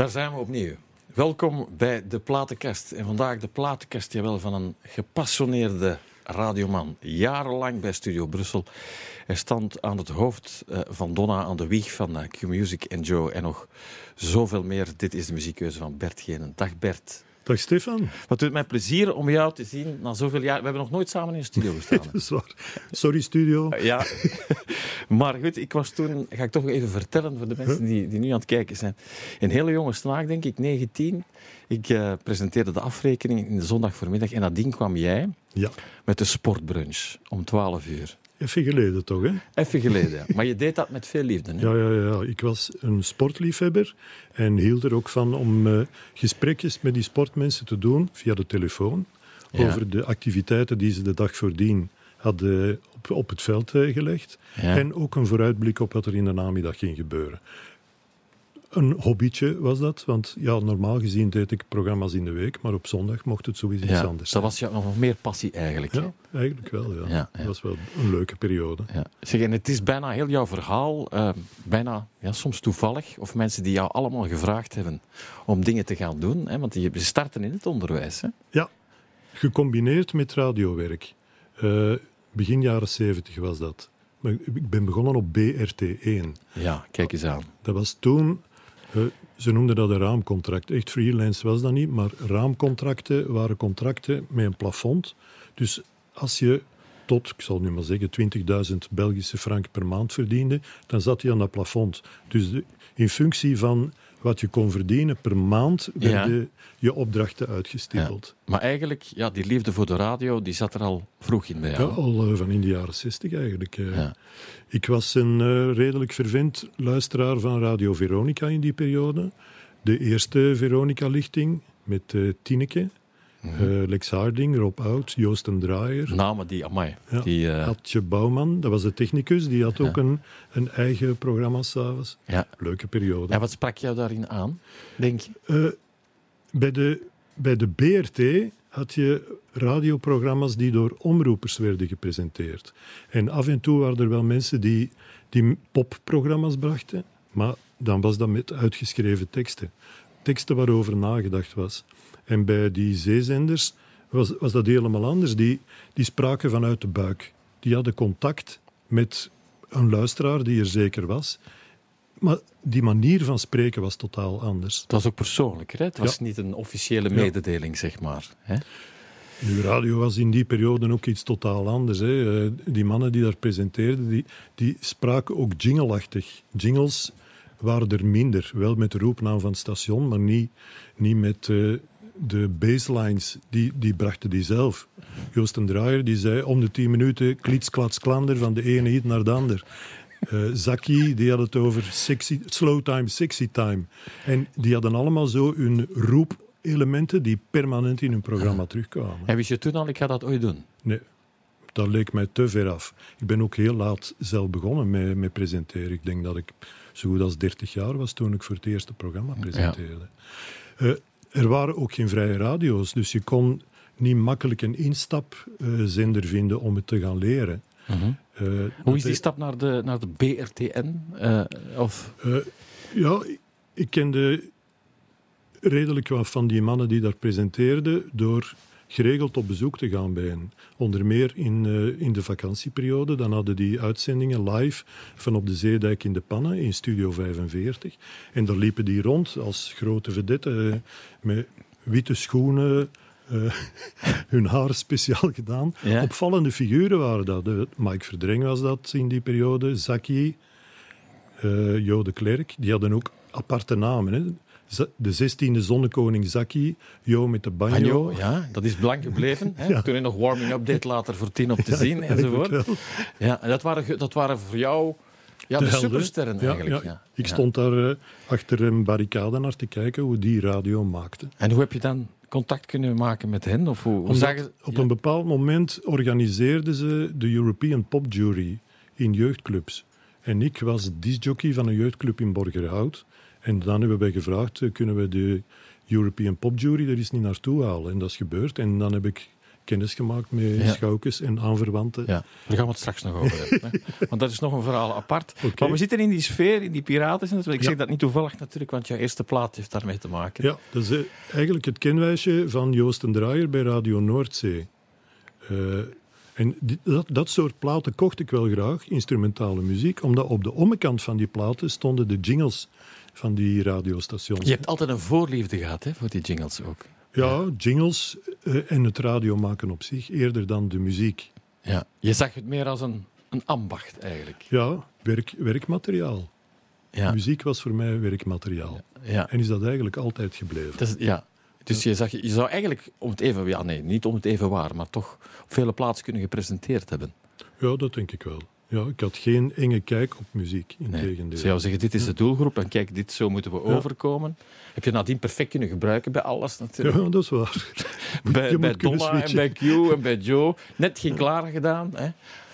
Daar zijn we opnieuw. Welkom bij de Platenkast. En vandaag de Platenkast jawel, van een gepassioneerde radioman. Jarenlang bij Studio Brussel. Hij stond aan het hoofd eh, van Donna aan de wieg van eh, Q-Music en Joe. En nog zoveel meer. Dit is de muziekkeuze van Bert Genen. Dag Bert. Dag Stefan. Wat doet mij plezier om jou te zien na zoveel jaar. We hebben nog nooit samen in een studio gestaan. dat is waar. Sorry, studio. Ja, maar goed, ik was toen, ga ik toch even vertellen voor de mensen die, die nu aan het kijken zijn. Een hele jonge snaak, denk ik, 19. Ik uh, presenteerde de afrekening in de zondag voormiddag en nadien kwam jij ja. met de sportbrunch om 12 uur. Even geleden toch, hè? Even geleden, ja. Maar je deed dat met veel liefde, hè? Ja, ja, ja. Ik was een sportliefhebber en hield er ook van om uh, gesprekjes met die sportmensen te doen via de telefoon ja. over de activiteiten die ze de dag voordien hadden op, op het veld uh, gelegd. Ja. En ook een vooruitblik op wat er in de namiddag ging gebeuren. Een hobbytje was dat, want ja, normaal gezien deed ik programma's in de week, maar op zondag mocht het sowieso iets Ja, anders dat was jou nog meer passie eigenlijk. Ja, eigenlijk wel. Ja. Ja, ja. Dat was wel een leuke periode. Ja. Zeg, en het is bijna heel jouw verhaal, eh, bijna ja, soms toevallig, of mensen die jou allemaal gevraagd hebben om dingen te gaan doen. Hè? Want je starten in het onderwijs. Hè? Ja, gecombineerd met radiowerk. Eh, begin jaren 70 was dat. Ik ben begonnen op BRT1. Ja, kijk eens aan. Dat was toen, ze noemden dat een raamcontract. Echt freelance was dat niet, maar raamcontracten waren contracten met een plafond. Dus als je tot, ik zal nu maar zeggen, 20.000 Belgische frank per maand verdiende, dan zat je aan dat plafond. Dus de- in functie van wat je kon verdienen per maand, werden je opdrachten uitgestippeld. Maar eigenlijk, ja, die liefde voor de radio, die zat er al vroeg in bij Ja, jou. al eh, van in de jaren 60 eigenlijk. eh. Ja. Ik was een eh, redelijk vervent luisteraar van Radio Veronica in die periode. De eerste Veronica-lichting met eh Eh, Lex Harding, Rob Oud, Joost en Draaier. Namen die, amai, Ja. die, Adje Bouwman, dat was de technicus, die had ook een, een eigen programma s'avonds. ja. Leuke periode. En wat sprak jou daarin aan, denk je? Eh, bij, de, bij de BRT had je radioprogramma's die door omroepers werden gepresenteerd. En af en toe waren er wel mensen die, die popprogramma's brachten, maar dan was dat met uitgeschreven teksten. Teksten waarover nagedacht was. En bij die zeezenders was, was dat helemaal anders. Die, die spraken vanuit de buik. Die hadden contact met een luisteraar die er zeker was. Maar die manier van spreken was totaal anders. Het was ook persoonlijk, hè? Het was Ja. niet een officiële mededeling, zeg maar. Hè? Nu, radio was in die periode ook iets totaal anders. Hè. Eh, Die mannen die daar presenteerden, die, die spraken ook jingleachtig. Jingles waren er minder. Wel met de roepnaam van het station, maar niet, niet met eh, de baselines. Die, die brachten die zelf. Joost en Draaier die zei om de tien minuten klits, klats, klander van de ene hit naar de ander. Eh Zaki, die had het over sexy, slow time, sexy time. En die hadden allemaal zo hun roepelementen die permanent in hun programma terugkwamen. En wist je toen al, ik ga dat ooit doen? Nee, dat leek mij te ver af. Ik ben ook heel laat zelf begonnen met, met presenteren. Ik denk dat ik zo goed als 30 jaar was toen ik voor het eerste programma presenteerde. Eh, er waren ook geen vrije radio's, dus je kon niet makkelijk een instapzender vinden om het te gaan leren. Eh, Hoe is die stap naar de, naar de BRTN? Eh, of, Eh, ja, ik kende redelijk wat van die mannen die daar presenteerden door geregeld op bezoek te gaan bij hen. Onder meer in, eh, in de vakantieperiode. Dan hadden die uitzendingen live van op de Zeedijk in de Pannen in Studio 45. En daar liepen die rond als grote vedette eh, met witte schoenen, eh, hun haar speciaal gedaan. Ja. Opvallende figuren waren dat. Mike Verdreng was dat in die periode, Zaki, Jo de Klerk. Die hadden ook aparte namen. Hè. De 16e zonnekoning Zaki, Jo met de banjo. Banjo, ja, dat is blank gebleven. Hè? Toen je nog warming-up deed, later voor tien op te zien enzovoort. Ja, en dat waren, dat waren voor jou ja, de, helden. supersterren Ja, eigenlijk. ja. Ja. Ik Ja. stond daar eh, achter een barricade naar te kijken hoe die radio maakte. En hoe heb je dan contact kunnen maken met hen? Of hoe, hoe Omdat zagen- op ja. een bepaald moment organiseerden ze de European Pop Jury in jeugdclubs. En ik was discjockey van een jeugdclub in Borgerhout. En dan hebben wij gevraagd, eh, kunnen we de European Pop Jury er eens niet naartoe halen? En dat is gebeurd. En dan heb ik kennis gemaakt met Ja. schoukes en aanverwanten. Ja, daar gaan we het straks nog over hebben. Hè? Want dat is nog een verhaal apart. Maar we zitten in die sfeer, in die piraten. Ik Ja. zeg dat niet toevallig natuurlijk, want jouw eerste plaat heeft daarmee te maken. Ja, dat is eh, eigenlijk het kenwijsje van Joost en Draaier bij Radio Noordzee. Eh, en die- dat, dat soort platen kocht ik wel graag, instrumentale muziek, omdat op de omkant van die platen stonden de jingles van die radiostations. Je hebt altijd een voorliefde gehad hè, voor die jingles ook. Ja, jingles eh, en het radio maken op zich, eerder dan de muziek. Ja. Je zag het meer als een, een ambacht eigenlijk. Ja, werk, werkmateriaal. Ja. Muziek was voor mij werkmateriaal. Ja. En is dat eigenlijk altijd gebleven. Dat is, ja. Dus je, zag, je zou eigenlijk om het even, ja nee, niet om het even waar, maar toch op vele plaatsen kunnen gepresenteerd hebben. Ja, dat denk ik wel. Ja, ik had geen enge kijk op muziek, in Nee. tegendeel. Ze zeggen, dit is de doelgroep en kijk, dit zo moeten we overkomen. Heb je nadien perfect kunnen gebruiken bij alles natuurlijk. Ja, dat is waar. bij bij Donna en bij Q en bij Joe. Net geen klaar gedaan. Hè.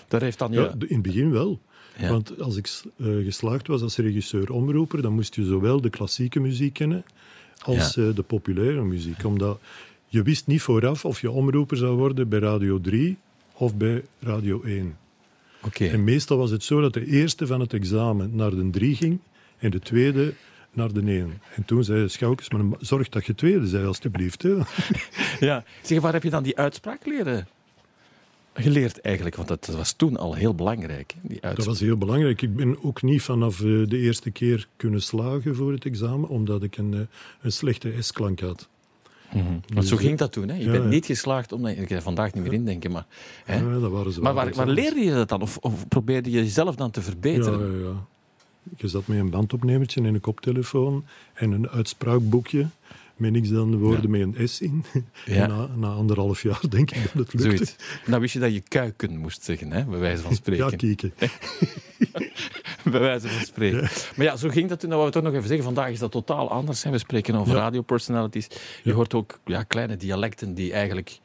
Daar heeft dan je... Ja, in het begin wel. Ja. Want als ik eh, geslaagd was als regisseur-omroeper, dan moest je zowel de klassieke muziek kennen als Ja. eh, de populaire muziek. Omdat je wist niet vooraf of je omroeper zou worden bij Radio 3 of bij Radio 1. En meestal was het zo dat de eerste van het examen naar de 3 ging en de tweede naar de 1. En toen zei Schoukes, maar zorg dat je tweede zei, alstublieft. Hè. Ja. Zeg, waar heb je dan die uitspraak leren? Geleerd eigenlijk, want dat was toen al heel belangrijk. Die. Dat was heel belangrijk. Ik ben ook niet vanaf eh, de eerste keer kunnen slagen voor het examen, omdat ik een, eh, een slechte S-klank had. Mhm. Want zo ging dat toen. Hè. Je Ja, bent ja. niet geslaagd, omdat ik kan er vandaag niet meer indenken. Maar, hè. Ja, dat waren ze maar waar, waar leerde je dat dan? Of, of probeerde je jezelf dan te verbeteren? ja, ja. Je zat met een bandopnemertje en een koptelefoon en een uitspraakboekje met niks dan de woorden met een S in. Ja. Na, na anderhalf jaar denk ik dat het lukte. Zoiets. Dan wist je dat je kuiken moest zeggen, hè, bij wijze van spreken. Ja, kieken. bij wijze van spreken. Maar ja, zo ging dat toen. Dat wou we toch nog even zeggen. Vandaag is dat totaal anders. Hè. We spreken over radiopersonalities. Je hoort ook ja, kleine dialecten die eigenlijk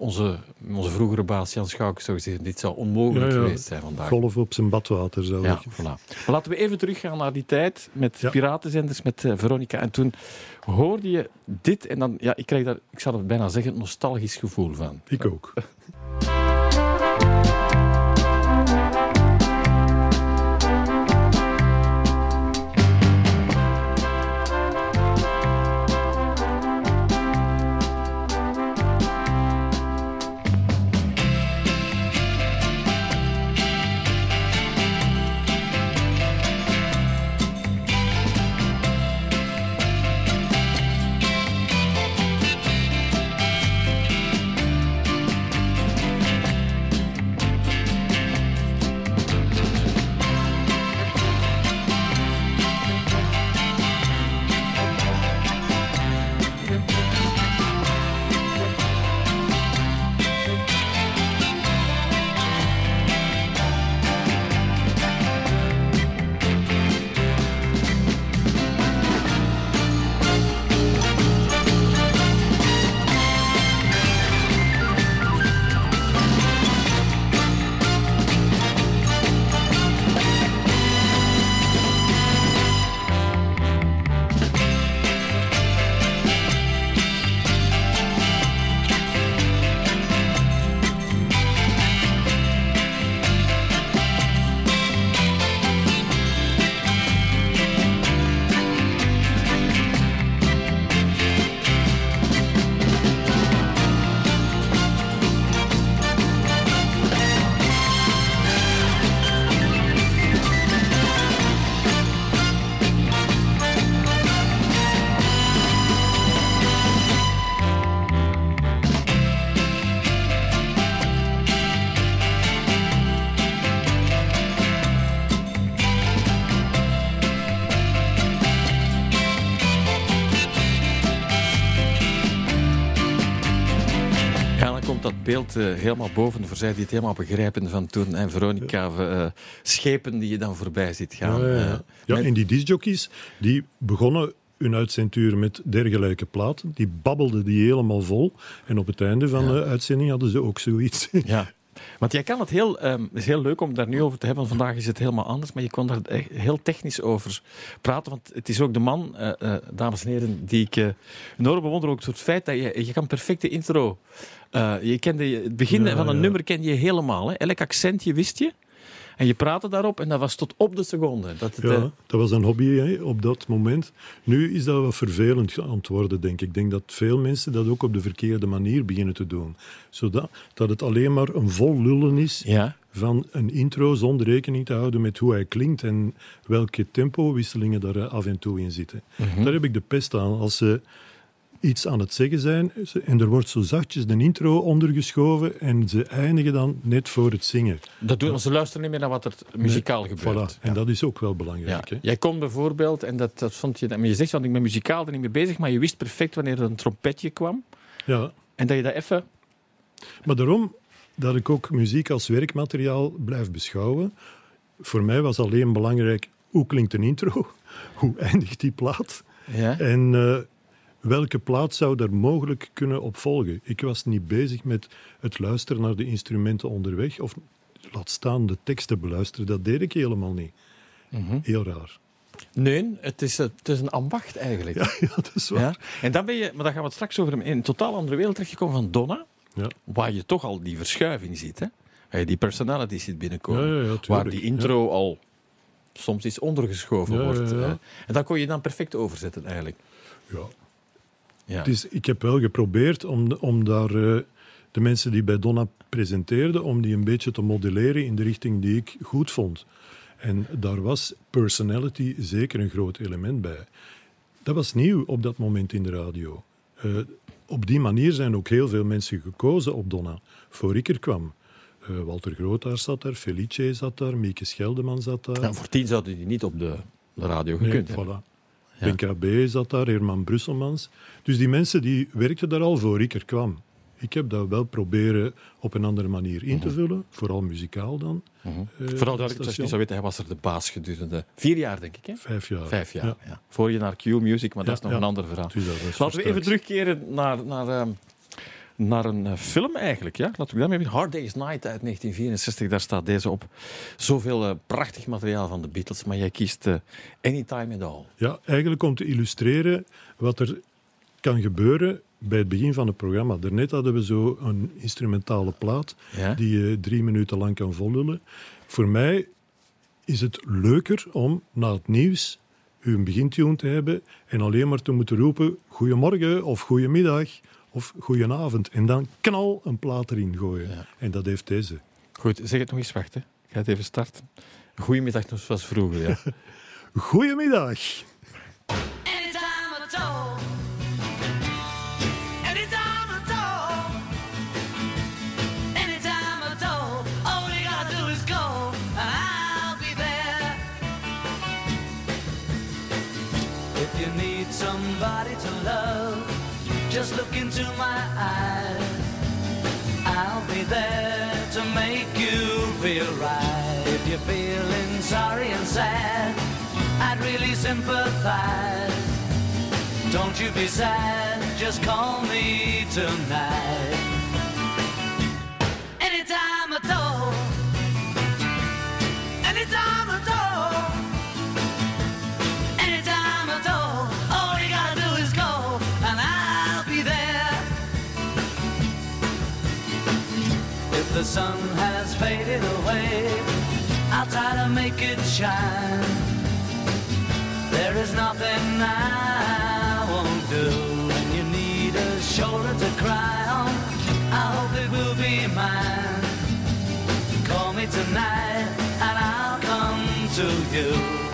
onze, onze vroegere baas Jan Schouk zou zeggen, dit zou onmogelijk Ja, ja. geweest zijn vandaag. Golf op zijn badwater, zou Ja, ik. voilà. Maar laten we even teruggaan naar die tijd met Ja. piratenzenders, met eh, Veronica. En toen hoorde je dit en dan, ja, ik krijg daar, ik zou het bijna zeggen, een nostalgisch gevoel van. Ik ook. Eh, helemaal boven, voor zij die het helemaal begrijpen van toen. En Veronica, eh, schepen die je dan voorbij ziet gaan. Ja, ja, Eh, ja. ja, met- en die discjockeys, die begonnen hun uitzenduur met dergelijke platen. Die babbelden die helemaal vol. En op het einde van Ja. de uitzending hadden ze ook zoiets. ja. Want jij kan het heel, het is heel leuk om daar nu over te hebben. Vandaag is het helemaal anders, maar je kon daar echt heel technisch over praten. Want het is ook de man, dames en heren, die ik enorm bewonder. Ook het feit dat je, je kan perfecte intro. Eh, je kende het begin Ja, van een ja. nummer ken je helemaal. Hè? Elk accentje wist je. En je praatte daarop en dat was tot op de seconde. Dat het, Ja, eh, dat was een hobby hè, op dat moment. Nu is dat wat vervelend aan het worden, denk ik. Ik denk dat veel mensen dat ook op de verkeerde manier beginnen te doen. Zodat dat het alleen maar een vol lullen is ja. van een intro zonder rekening te houden met hoe hij klinkt en welke tempowisselingen daar af en toe in zitten. Mhm. Daar heb ik de pest aan. Als ze iets aan het zeggen zijn en er wordt zo zachtjes een intro ondergeschoven en ze eindigen dan net voor het zingen. Dat doen, ze luisteren niet meer naar wat er muzikaal gebeurt. Voilà. En dat is ook wel belangrijk. Ja. Hè? Jij kon bijvoorbeeld, en dat, dat vond je, maar je zegt, want ik ben muzikaal er niet mee bezig, maar je wist perfect wanneer er een trompetje kwam. Ja. En dat je dat even. Maar daarom dat ik ook muziek als werkmateriaal blijf beschouwen. Voor mij was alleen belangrijk hoe klinkt een intro, hoe eindigt die plaat Ja. en eh, welke plaat zou daar mogelijk kunnen op volgen. Ik was niet bezig met het luisteren naar de instrumenten onderweg of laat staan de teksten beluisteren. Dat deed ik helemaal niet. Mhm. Heel raar. Nee, het is, het is een ambacht eigenlijk. Ja, ja dat is waar. Ja. En dan ben je, maar daar gaan we het straks over in een totaal andere wereld terechtgekomen van Donna, Ja. waar je toch al die verschuiving ziet. Hè? Waar je die personality ziet binnenkomen. Waar die intro al soms iets ondergeschoven wordt. hè. En dat kon je dan perfect overzetten eigenlijk. Ja. Ja. Is, ik heb wel geprobeerd om, om daar eh, de mensen die bij Donna presenteerden, om die een beetje te modelleren in de richting die ik goed vond. En daar was personality zeker een groot element bij. Dat was nieuw op dat moment in de radio. Eh, op die manier zijn ook heel veel mensen gekozen op Donna, voor ik er kwam. Eh, Walter Grootaars zat daar, Felice zat daar, Mieke Scheldeman zat daar. Nou, voor tien zouden die niet op de, de radio Nee, gekund hebben. voilà. Ben zat daar, Herman Brusselmans. Dus die mensen die werkten daar al voor ik er kwam. Ik heb dat wel proberen op een andere manier in te vullen, vooral muzikaal dan. Mhm. Eh, Vooral dat ik het station. niet zou weten, hij was er de baas gedurende vier jaar, denk ik. Hè? Vijf jaar. Vijf jaar. Ja. Ja. Voor je naar Q-Music, maar dat is nog een ander verhaal. Dus dat Laten we even terugkeren naar, naar, ehm, naar een eh, film eigenlijk. Ja? Laten we daarmee beginnen. Hard Day's Night uit 1964, daar staat deze op. Zoveel eh, prachtig materiaal van de Beatles, maar jij kiest eh, Anytime at All. Ja, eigenlijk om te illustreren wat er kan gebeuren bij het begin van het programma. Daarnet hadden we zo een instrumentale plaat Ja? die je drie minuten lang kan vollullen. Voor mij is het leuker om na het nieuws een begintune te hebben en alleen maar te moeten roepen goedemorgen of goedemiddag of goedenavond. En dan knal een plaat erin gooien. Ja. En dat heeft deze. Goed, zeg het nog eens, wacht. Hè. Ik ga het even starten. Goedemiddag, zoals vroeger. Ja. Goedemiddag! Into my eyes. I'll be there to make you feel right. If you're feeling sorry and sad, I'd really sympathize. Don't you be sad, just call me tonight. The sun has faded away, I'll try to make it shine. There is nothing I won't do. When you need a shoulder to cry on, I hope it will be mine. Call me tonight and I'll come to you.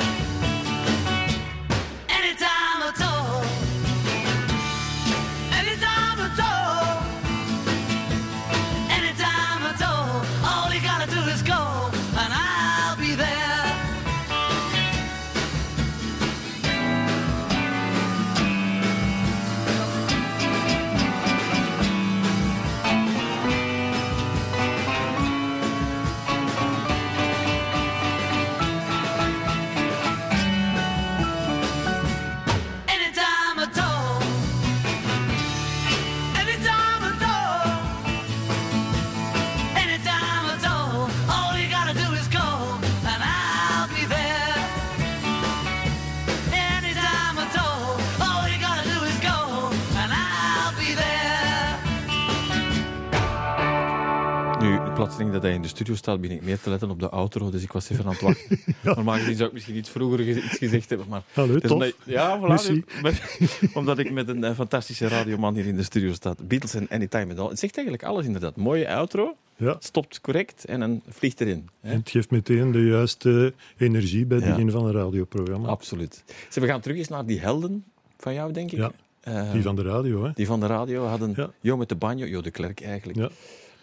Studio staat, ben ik meer te letten op de outro, dus ik was even aan het wachten. Normaal gezien zou ik misschien iets vroeger ge- iets gezegd hebben, maar... Hallo, tof. omdat- ja, voilà, met- omdat ik met een eh, fantastische radioman hier in de studio sta. Beatles en Anytime at All. Het zegt eigenlijk alles inderdaad. Mooie outro, Ja. stopt correct en dan vliegt erin. hè. En het geeft meteen de juiste energie bij het Ja. begin van een radioprogramma. Absoluut. Ze, we gaan terug eens naar die helden van jou, denk ik. Ja, Eh, Die van de radio, hè? die van de radio hadden. Jo met de banjo, Jo de Klerk eigenlijk. Ja.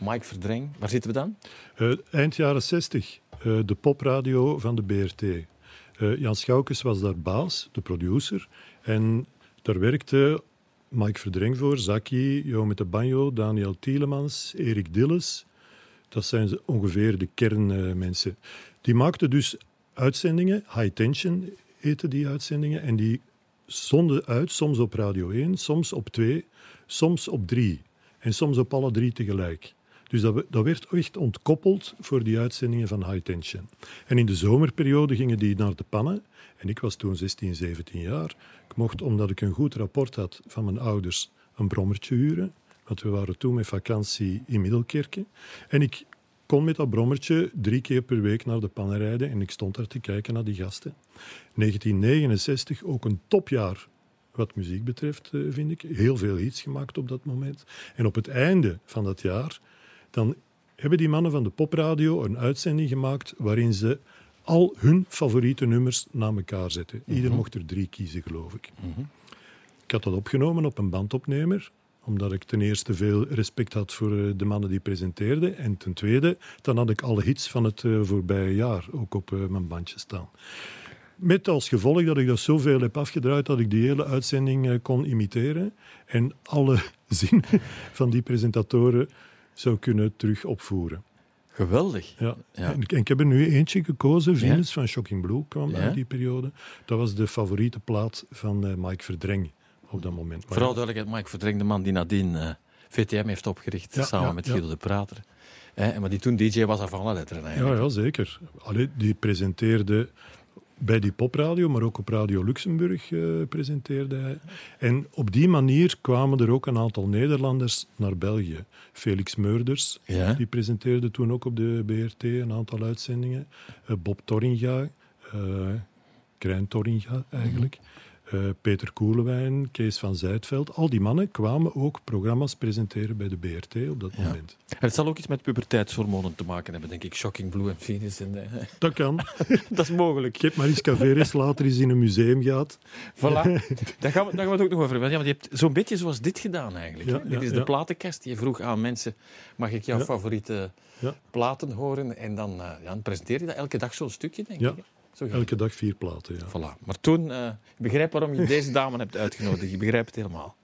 Mike Verdreng. Waar zitten we dan? Eh, eind jaren 60, eh, de popradio van de BRT. Eh, Jan Schoukes was daar baas, de producer. En daar werkte Mike Verdreng voor, Zaki, Jo met de Banjo, Daniel Tielemans, Erik Dilles. Dat zijn ongeveer de kernmensen. die maakten dus uitzendingen, High Tension heten die uitzendingen, en die zonden uit, soms op Radio 1, soms op 2, soms op 3. En soms op alle drie tegelijk. Dus dat, we- dat werd echt ontkoppeld voor die uitzendingen van High Tension. En in de zomerperiode gingen die naar de pannen. En ik was toen 16, 17 jaar. Ik mocht, omdat ik een goed rapport had van mijn ouders, een brommertje huren. Want we waren toen met vakantie in Middelkerken. En ik kon met dat brommertje drie keer per week naar de pannen rijden. En ik stond daar te kijken naar die gasten. 1969, ook een topjaar wat muziek betreft, eh, vind ik. Heel veel hits gemaakt op dat moment. En op het einde van dat jaar, dan hebben die mannen van de popradio een uitzending gemaakt waarin ze al hun favoriete nummers na elkaar zetten. Ieder mocht er drie kiezen, geloof ik. Ik had dat opgenomen op een bandopnemer, omdat ik ten eerste veel respect had voor eh, de mannen die presenteerden. En ten tweede, dan had ik alle hits van het eh, voorbije jaar ook op eh, mijn bandje staan. Met als gevolg dat ik dat zoveel heb afgedraaid dat ik die hele uitzending kon imiteren. En alle zinnen van die presentatoren zou kunnen terug opvoeren. Geweldig. Ja. Ja. En, ik- en ik heb er nu eentje gekozen. Venus van Shocking Blue kwam Ja. uit die periode. Dat was de favoriete plaat van eh, Mike Verdreng op dat moment. Maar Vooral duidelijkheid, Mike Verdreng, de man die nadien eh, VTM heeft opgericht, samen met. Guido de Prater. Eh, maar die toen DJ was af alle letteren ja, ja, zeker. Allee, die presenteerde bij die popradio, maar ook op Radio Luxemburg eh, presenteerde hij. En op die manier kwamen er ook een aantal Nederlanders naar België. Felix Meurders, Ja. die presenteerde toen ook op de BRT een aantal uitzendingen. Eh, Bob Torringa, eh Krijn Torringa eigenlijk. Eh, Peter Koelewijn, Kees van Zijtveld. Al die mannen kwamen ook programma's presenteren bij de BRT op dat Ja. moment. En het zal ook iets met puberteitshormonen te maken hebben, denk ik. Shocking Blue en Venus. En, eh, Dat kan. dat is mogelijk. Ik heb Mariska Veres later eens in een museum gehad. Voilà. Daar gaan, we, daar gaan we het ook nog over hebben. Ja, want je hebt zo'n beetje zoals dit gedaan eigenlijk. Ja, dit is de platenkast. Je vroeg aan mensen, mag ik jouw favoriete platen horen? En dan, eh, ja, dan presenteer je dat elke dag zo'n stukje, denk Ja. ik. Elke dag vier platen, ja. Voilà. Maar toen, eh, ik begrijp waarom je deze dame hebt uitgenodigd. Je begrijpt het helemaal.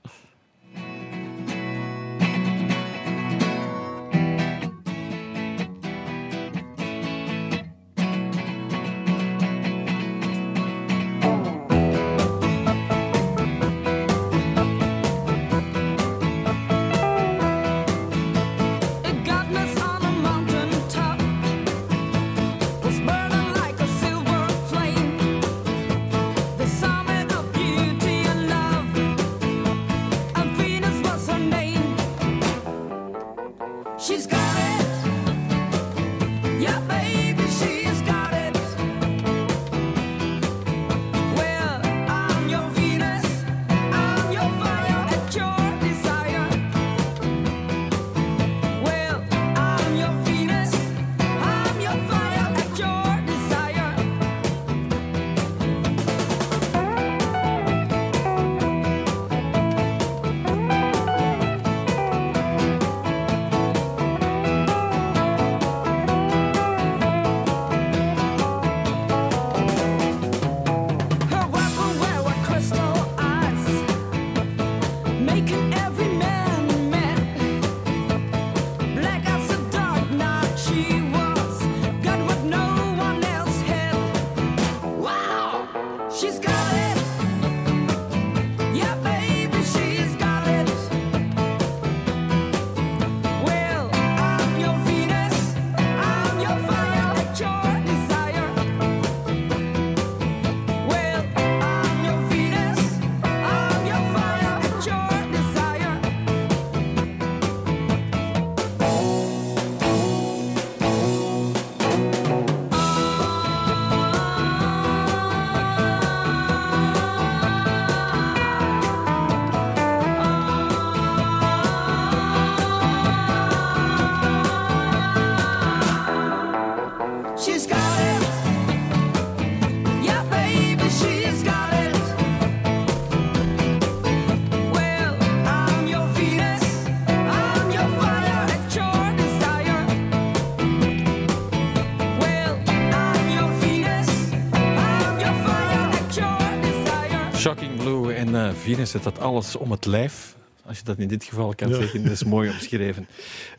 Venus zet dat alles om het lijf. Als je dat in dit geval kan Ja. zeggen, dat is mooi omschreven.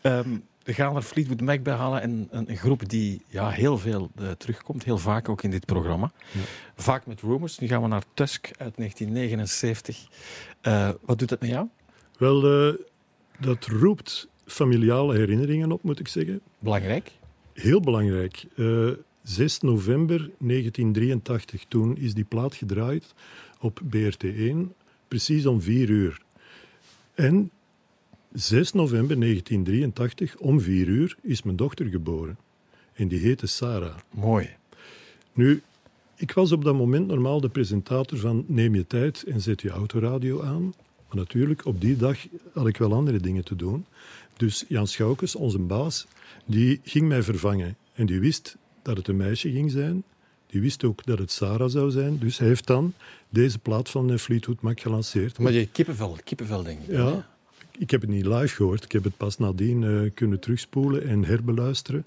Ehm, we gaan er Fleetwood Mac bij halen. En een, groep die ja, heel veel eh, terugkomt. Heel vaak ook in dit programma. Ja. Vaak met Rumors. Nu gaan we naar Tusk uit 1979. Eh, wat doet dat met jou? Wel, eh, dat roept familiale herinneringen op, moet ik zeggen. Belangrijk. Heel belangrijk. Eh, 6 november 1983, toen is die plaat gedraaid op BRT1, precies om 4 uur. En 6 november 1983, om 4 uur, is mijn dochter geboren. En die heette Sarah. Mooi. Nu, ik was op dat moment normaal de presentator van Neem je tijd en zet je autoradio aan. Maar natuurlijk, op die dag had ik wel andere dingen te doen. Dus Jan Schoukes, onze baas, die ging mij vervangen. En die wist dat het een meisje ging zijn. Die wist ook dat het Sarah zou zijn. Dus hij heeft dan deze plaat van eh, Fleetwood Mac gelanceerd. Maar je kippenvel, kippenvel denk ik. Ja, ik heb het niet live gehoord. Ik heb het pas nadien eh, kunnen terugspoelen en herbeluisteren.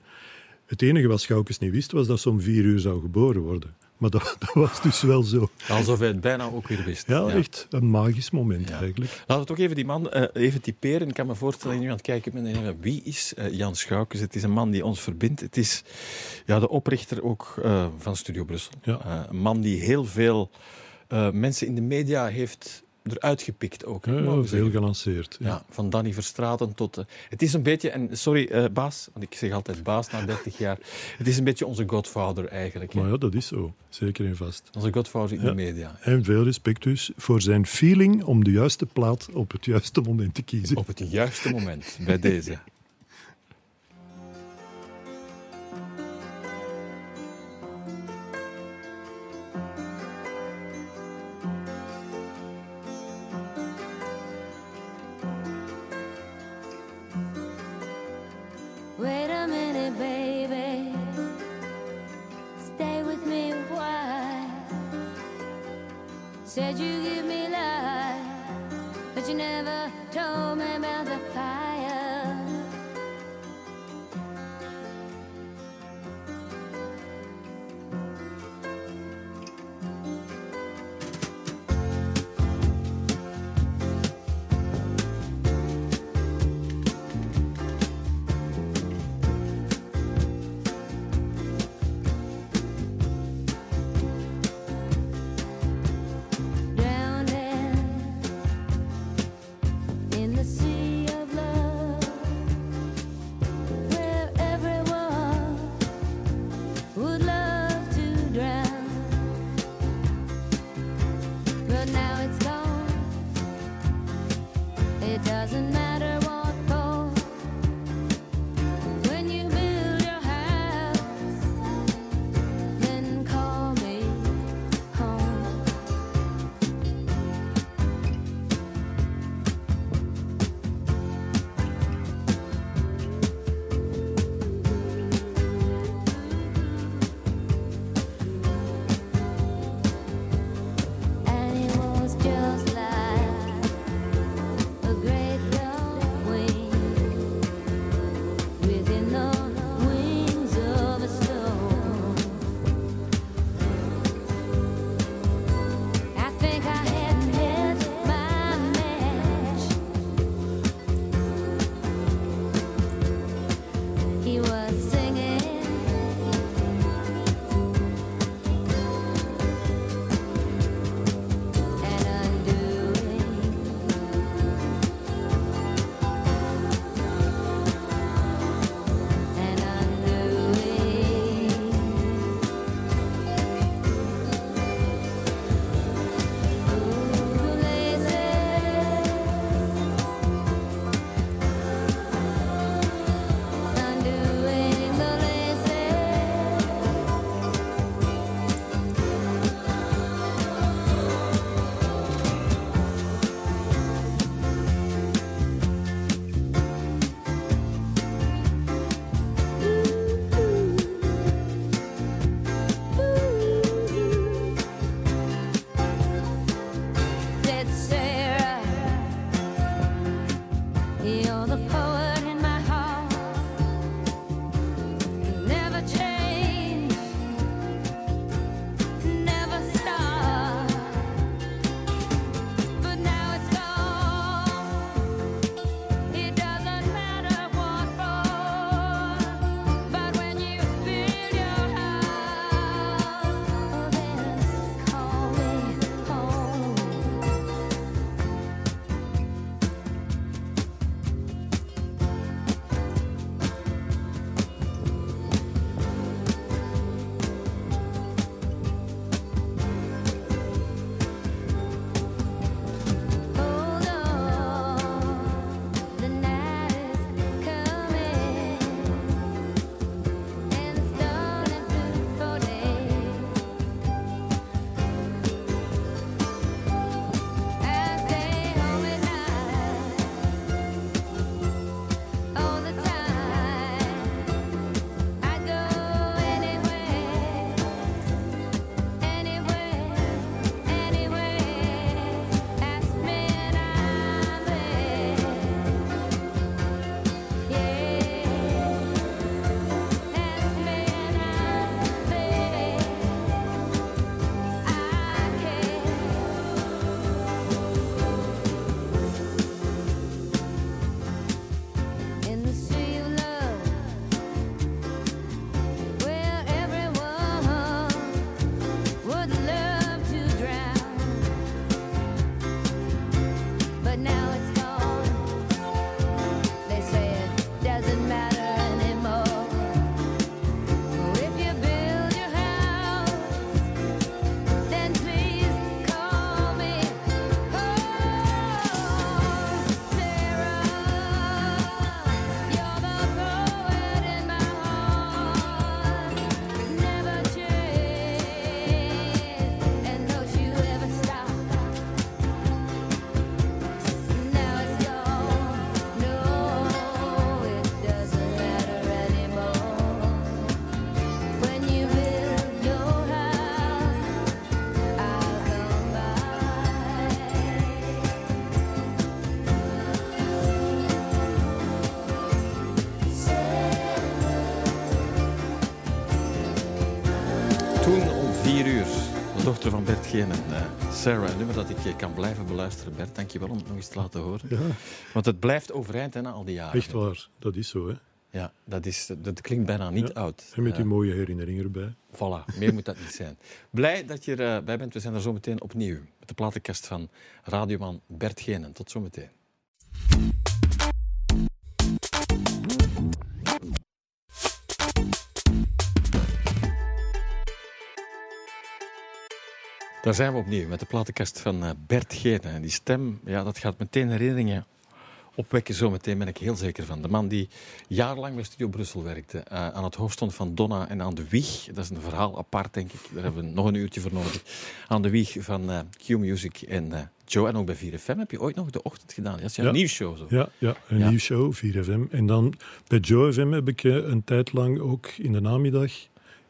Het enige wat Schoukes niet wist, was dat ze om vier uur zou geboren worden. Maar dat, dat was dus wel zo. Alsof hij het bijna ook weer wist. Ja, echt een magisch moment Ja. eigenlijk. Laten we toch even die man eh, even typeren. Ik kan me voorstellen nu aan het kijken wie is eh, Jan Schoukes? Het is een man die ons verbindt. Het is ja, de oprichter ook eh, van Studio Brussel. Ja. Een man die heel veel mensen in de media heeft eruit gepikt ook. Ja, we veel gelanceerd. Ja. Ja, van Danny Verstraten tot... eh, het is een beetje... En sorry, eh, baas, want ik zeg altijd baas na 30 jaar. Het is een beetje onze godfather eigenlijk. Maar ja, dat is zo. Zeker en vast. Onze godfather in Ja. de media. En veel respect dus voor zijn feeling om de juiste plaat op het juiste moment te kiezen. Op het juiste moment, bij deze. dochter van Bert Geen en eh, Sarah. Een nummer dat ik eh, kan blijven beluisteren. Bert, dank je wel om het nog eens te laten horen. Ja, Want het blijft overeind hè, na al die jaren. echt waar. Dat is zo, hè. Ja, dat, is, dat klinkt bijna niet Ja. oud. En met die Eh, mooie herinneringen erbij. Voilà, meer moet dat niet zijn. Blij dat je erbij bent. We zijn er zo meteen opnieuw. Met de platenkast van radioman Bert Genen. Tot zometeen. Daar zijn we opnieuw met de platenkast van eh, Bert Genen. En die stem, ja, dat gaat meteen herinneringen opwekken. Zometeen ben ik heel zeker van. De man die jarenlang bij Studio Brussel werkte. eh, aan het hoofd stond van Donna en aan de wieg. Dat is een verhaal apart, denk ik. Daar hebben we nog een uurtje voor nodig. Aan de wieg van eh, Q-Music en eh, Joe. En ook bij 4FM heb je ooit nog de ochtend gedaan. Dat is jouw Ja. nieuwsshow zo. Ja, ja een Ja. nieuw show, 4FM. En dan bij Joe FM heb ik een tijd lang ook in de namiddag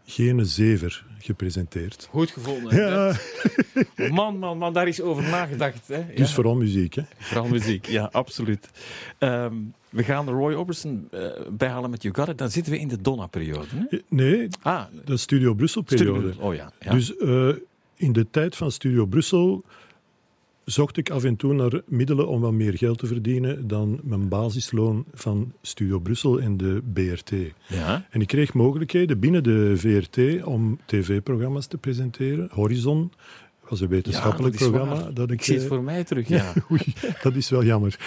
Gene Zever gepresenteerd. Goed gevonden. Ja? Man, man, man, daar is over nagedacht. Hè? dus Ja. vooral muziek, hè. Vooral muziek, ja, absoluut. Ehm, we gaan Roy Orbison eh, bijhalen met You Got It. Dan zitten we in de Donna-periode. hè? Nee, Ah, de Studio Brussel-periode. Studio- Oh ja. ja. Dus eh, in de tijd van Studio Brussel zocht ik af en toe naar middelen om wat meer geld te verdienen dan mijn basisloon van Studio Brussel en de BRT. ja. En ik kreeg mogelijkheden binnen de VRT om tv-programma's te presenteren. Horizon was een wetenschappelijk Ja, dat is programma. waar. Dat ik, Ik zie het eh, voor mij terug, ja. Oei, dat is wel jammer.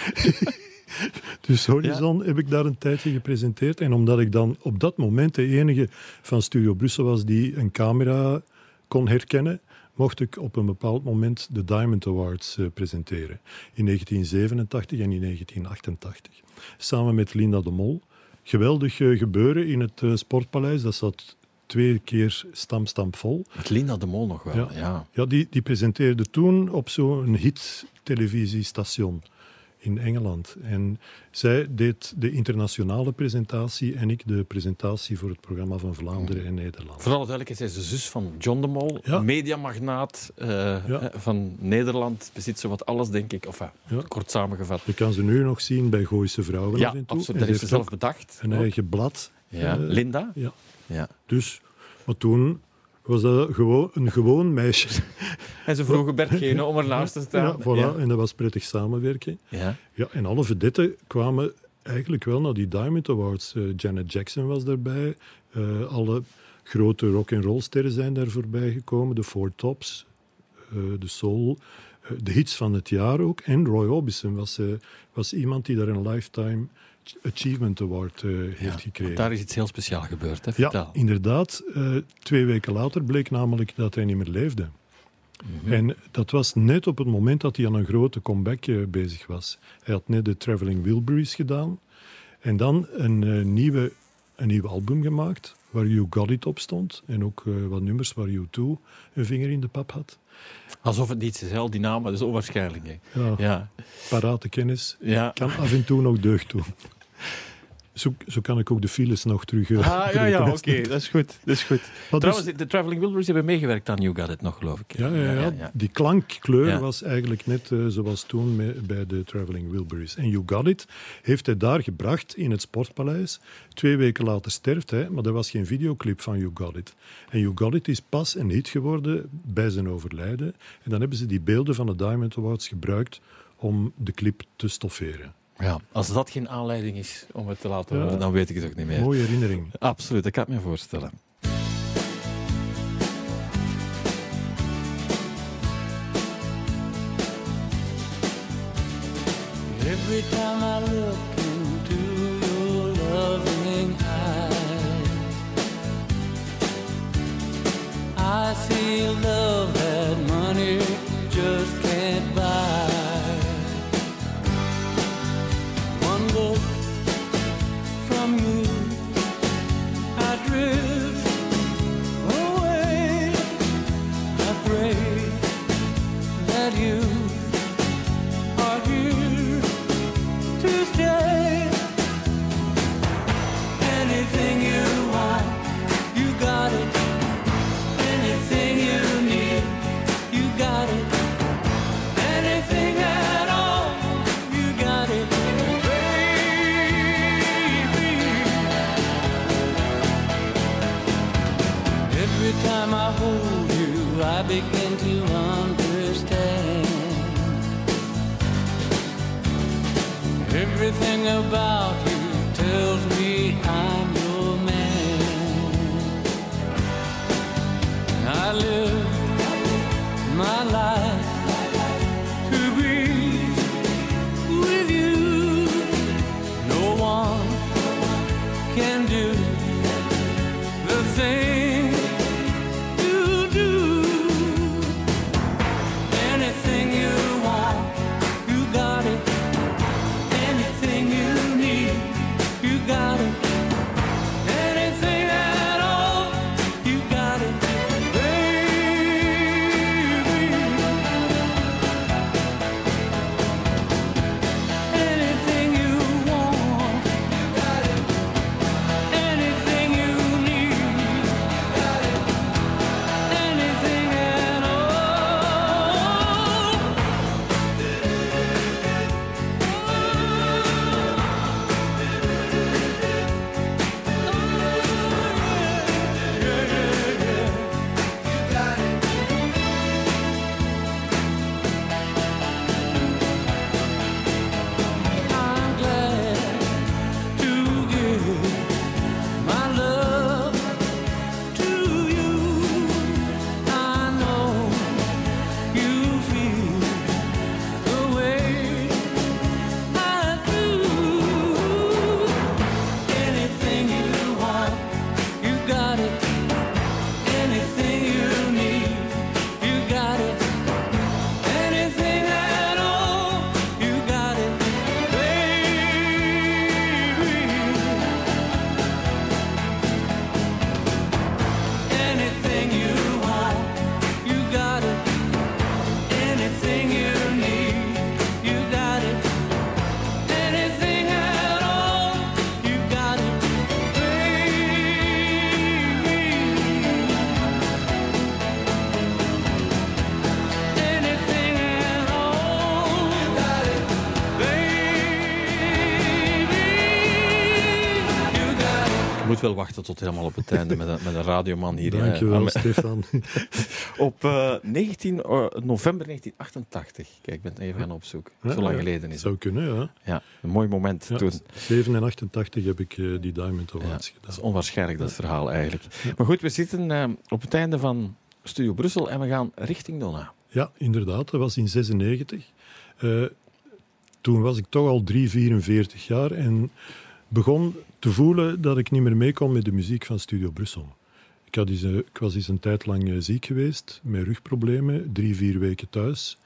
dus Horizon heb ik daar een tijdje gepresenteerd. En omdat ik dan op dat moment de enige van Studio Brussel was die een camera kon herkennen, mocht ik op een bepaald moment de Diamond Awards eh, presenteren. In 1987 en in 1988. Samen met Linda de Mol. Geweldig eh, gebeuren in het eh, Sportpaleis. Dat zat twee keer stamstamp vol. Met Linda de Mol nog wel, ja. Ja. Ja, die, die presenteerde toen op zo'n hit-televisiestation in Engeland. En zij deed de internationale presentatie en ik de presentatie voor het programma van Vlaanderen en Nederland. Voor alle duidelijkheid, zij is de zus van John de Mol, Ja. mediamagnaat eh, Ja. van Nederland. Bezit zowat alles, denk ik. Of ja, Ja. kort samengevat. Je kan ze nu nog zien bij Gooise Vrouwen Ja, absoluut. Dat heeft ze ze zelf bedacht. Een ook. eigen blad. Ja. Eh, Linda? Ja. Ja. Dus, maar toen was dat gewoon, een gewoon meisje. En ze vroegen Bert Gene om ernaast te Ja, staan. voilà. Ja. En dat was prettig samenwerken. Ja. Ja, en alle vedetten kwamen eigenlijk wel naar die Diamond Awards. Eh, Janet Jackson was daarbij. Eh, alle grote rock and roll sterren zijn daar voorbij gekomen. De Four Tops, eh, de Soul, eh, de hits van het jaar ook. En Roy Orbison was, eh, was iemand die daar een Lifetime Achievement Award eh, heeft gekregen. Daar is iets heel speciaal gebeurd, hè? Ja, inderdaad. Eh, twee weken later bleek namelijk dat hij niet meer leefde. Mhm. En dat was net op het moment dat hij aan een grote comeback eh, bezig was. Hij had net de Traveling Wilburys gedaan. En dan een, nieuwe, een nieuw album gemaakt, waar You Got It op stond. En ook wat nummers waar U2 een vinger in de pap had. Alsof het niets is, hè, die namen, dat is onwaarschijnlijk. Hè. Ja, Ja. parate kennis Ja. kan af en toe nog deugd doen. Zo, zo kan ik ook de files nog terug... eh, Ah, ja, ja, oké, dat is goed. Dat is goed. Maar dus- Trouwens, de Traveling Wilburys hebben meegewerkt aan You Got It nog, geloof ik. Ja, ja, ja. ja. die klankkleur was eigenlijk net eh, zoals toen bij de Traveling Wilburys. En You Got It heeft hij daar gebracht in het Sportpaleis. Twee weken later sterft hij, maar er was geen videoclip van You Got It. En You Got It is pas een hit geworden bij zijn overlijden. En dan hebben ze die beelden van de Diamond Awards gebruikt om de clip te stofferen. Ja, Als dat geen aanleiding is om het te laten Ja. horen, dan weet ik het ook niet meer. Mooie herinnering. Absoluut, dat kan ik me voorstellen. Every time I look into your loving eyes, I see love wachten tot helemaal op het einde met een, met een radioman hier. Dankjewel, Aan- Stefan. Op eh, 19 o- november 1988. Kijk, ik ben even gaan opzoeken. Ja, Zo lang ja. geleden is het. Zou kunnen, ja. Ja, een mooi moment toen. 7 en 88 heb ik eh, die Diamond Awards dat gedaan. is onwaarschijnlijk, dat verhaal eigenlijk. Maar goed, we zitten eh, op het einde van Studio Brussel en we gaan richting Donna. Ja, inderdaad. Dat was in 96. Eh, toen was ik toch al 3, 44 jaar en begon te voelen dat ik niet meer mee kon met de muziek van Studio Brussel. Ik, had eh, ik was eens een tijd lang eh, ziek geweest, met rugproblemen, drie, vier weken thuis.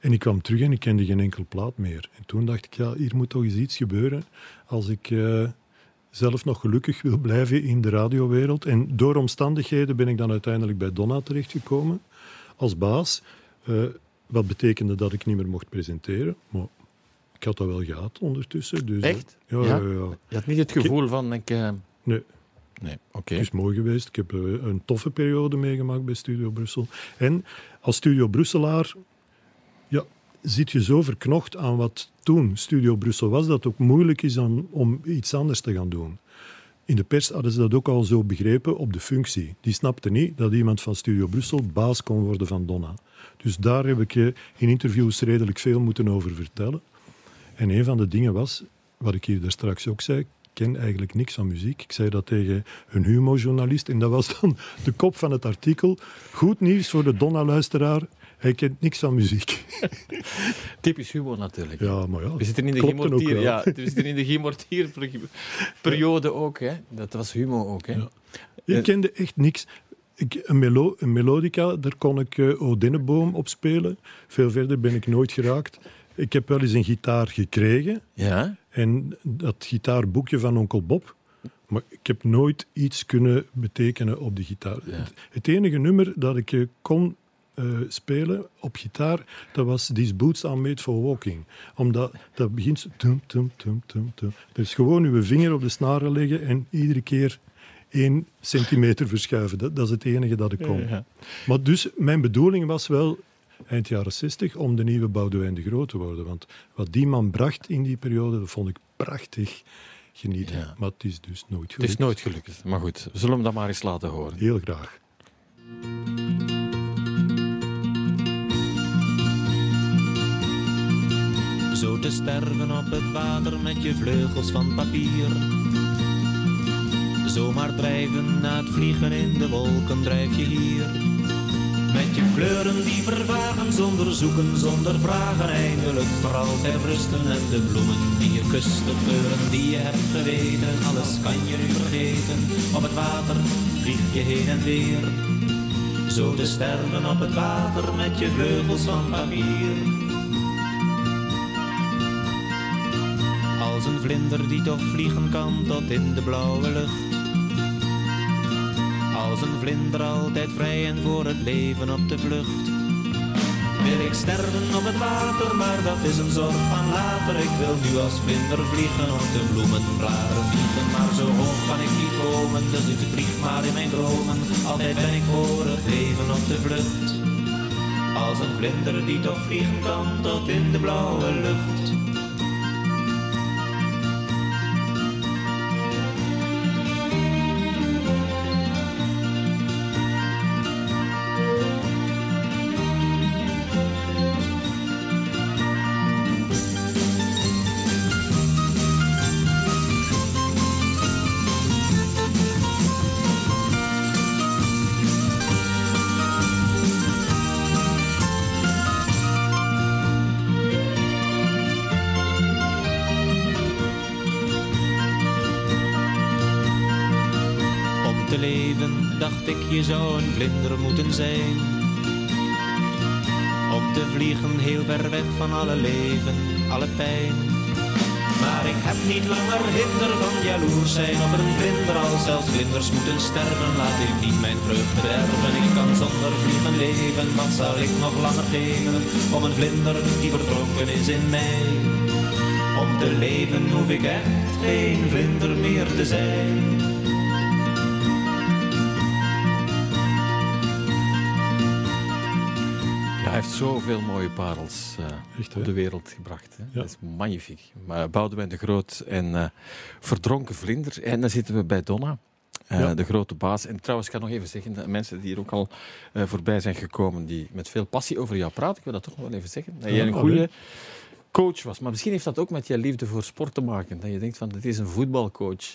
En ik kwam terug en ik kende geen enkel plaat meer. En toen dacht ik, ja, hier moet toch eens iets gebeuren als ik eh, zelf nog gelukkig wil blijven in de radiowereld. En door omstandigheden ben ik dan uiteindelijk bij Donna terechtgekomen als baas. Wat betekende dat ik niet meer mocht presenteren. Maar ik had dat wel gehad ondertussen. Dus, Echt? Ja, Ja? ja, ja. Je had niet het gevoel van, ik... eh, Nee, Nee, oké. het is mooi geweest. Ik heb een toffe periode meegemaakt bij Studio Brussel. En als Studio Brusselaar ja, zit je zo verknocht aan wat toen Studio Brussel was, dat het ook moeilijk is om, om iets anders te gaan doen. In de pers hadden ze dat ook al zo begrepen op de functie. Die snapten niet dat iemand van Studio Brussel baas kon worden van Donna. Dus daar heb ik eh, in interviews redelijk veel moeten over vertellen. En een van de dingen was, wat ik hier daar straks ook zei, ik ken eigenlijk niks van muziek. Ik zei dat tegen een humorjournalist en dat was dan de kop van het artikel. Goed nieuws voor de Donna-luisteraar, hij kent niks van muziek. Typisch humor natuurlijk. Ja, maar ja, We zitten in de Gimortier, ja, we zitten in de Gimortier-periode ook. Hè. Dat was humor ook. Hè. Ja. Ik kende echt niks. Ik, een, melo, een melodica, daar kon ik uh, O Denneboom op spelen. Veel verder ben ik nooit geraakt. Ik heb wel eens een gitaar gekregen. Ja? En dat gitaarboekje van onkel Bob. Maar ik heb nooit iets kunnen betekenen op de gitaar. Ja. Het, enige nummer dat ik eh, kon eh, spelen op gitaar, dat was These Boots Are Made For Walking. Omdat dat begint. Tum, tum, tum, tum, tum. Dus gewoon uw vinger op de snaren leggen en iedere keer één centimeter verschuiven. Dat, dat is het enige dat ik kon. Ja. Maar dus, mijn bedoeling was wel eind jaren 60 om de nieuwe Boudewijn de Groot te worden. Want wat die man bracht in die periode, dat vond ik prachtig genieten. Ja. Maar het is dus nooit Het gelukt. is nooit gelukt. Maar goed, we zullen hem dat maar eens laten horen. Heel graag. Zo te sterven op het water met je vleugels van papier. Zomaar drijven na het vliegen in de wolken drijf je hier. Met je kleuren die vervagen zonder zoeken, zonder vragen. Eindelijk voor altijd rusten en de bloemen die je kust, de geuren die je hebt geweten. Alles kan je nu vergeten. Op het water vlieg je heen en weer. Zo te sterven op het water met je vleugels van papier. Als een vlinder die toch vliegen kan tot in de blauwe lucht. Als een vlinder altijd vrij en voor het leven op de vlucht. Wil ik sterven op het water, maar dat is een zorg van later. Ik wil nu als vlinder vliegen op de bloemenblaren vliegen. Maar zo hoog kan ik niet komen, dus ik vlieg maar in mijn dromen. Altijd ben ik voor het leven op de vlucht. Als een vlinder die toch vliegen kan tot in de blauwe lucht. Zou een vlinder moeten zijn. Om te vliegen heel ver weg van alle leven, alle pijn. Maar ik heb niet langer hinder van jaloers zijn op een vlinder. Als zelfs vlinders moeten sterven, laat ik niet mijn vreugde bederven. Ik kan zonder vliegen leven, wat zou ik nog langer geven? Om een vlinder die verdronken is in mij. Om te leven hoef ik echt geen vlinder meer te zijn. Heeft zoveel mooie parels eh, Echt, op de wereld gebracht. Hè? Ja. Dat is magnifiek. Maar Boudewijn de Groot en eh, Verdronken Vlinder. En dan zitten we bij Donna, eh, Ja. de grote baas. En trouwens, ik ga nog even zeggen, dat mensen die hier ook al voorbij zijn gekomen, die met veel passie over jou praten, ik wil dat toch nog wel even zeggen. Dat jij een goede coach was. Maar misschien heeft dat ook met je liefde voor sport te maken. Dat je denkt van, dit is een voetbalcoach.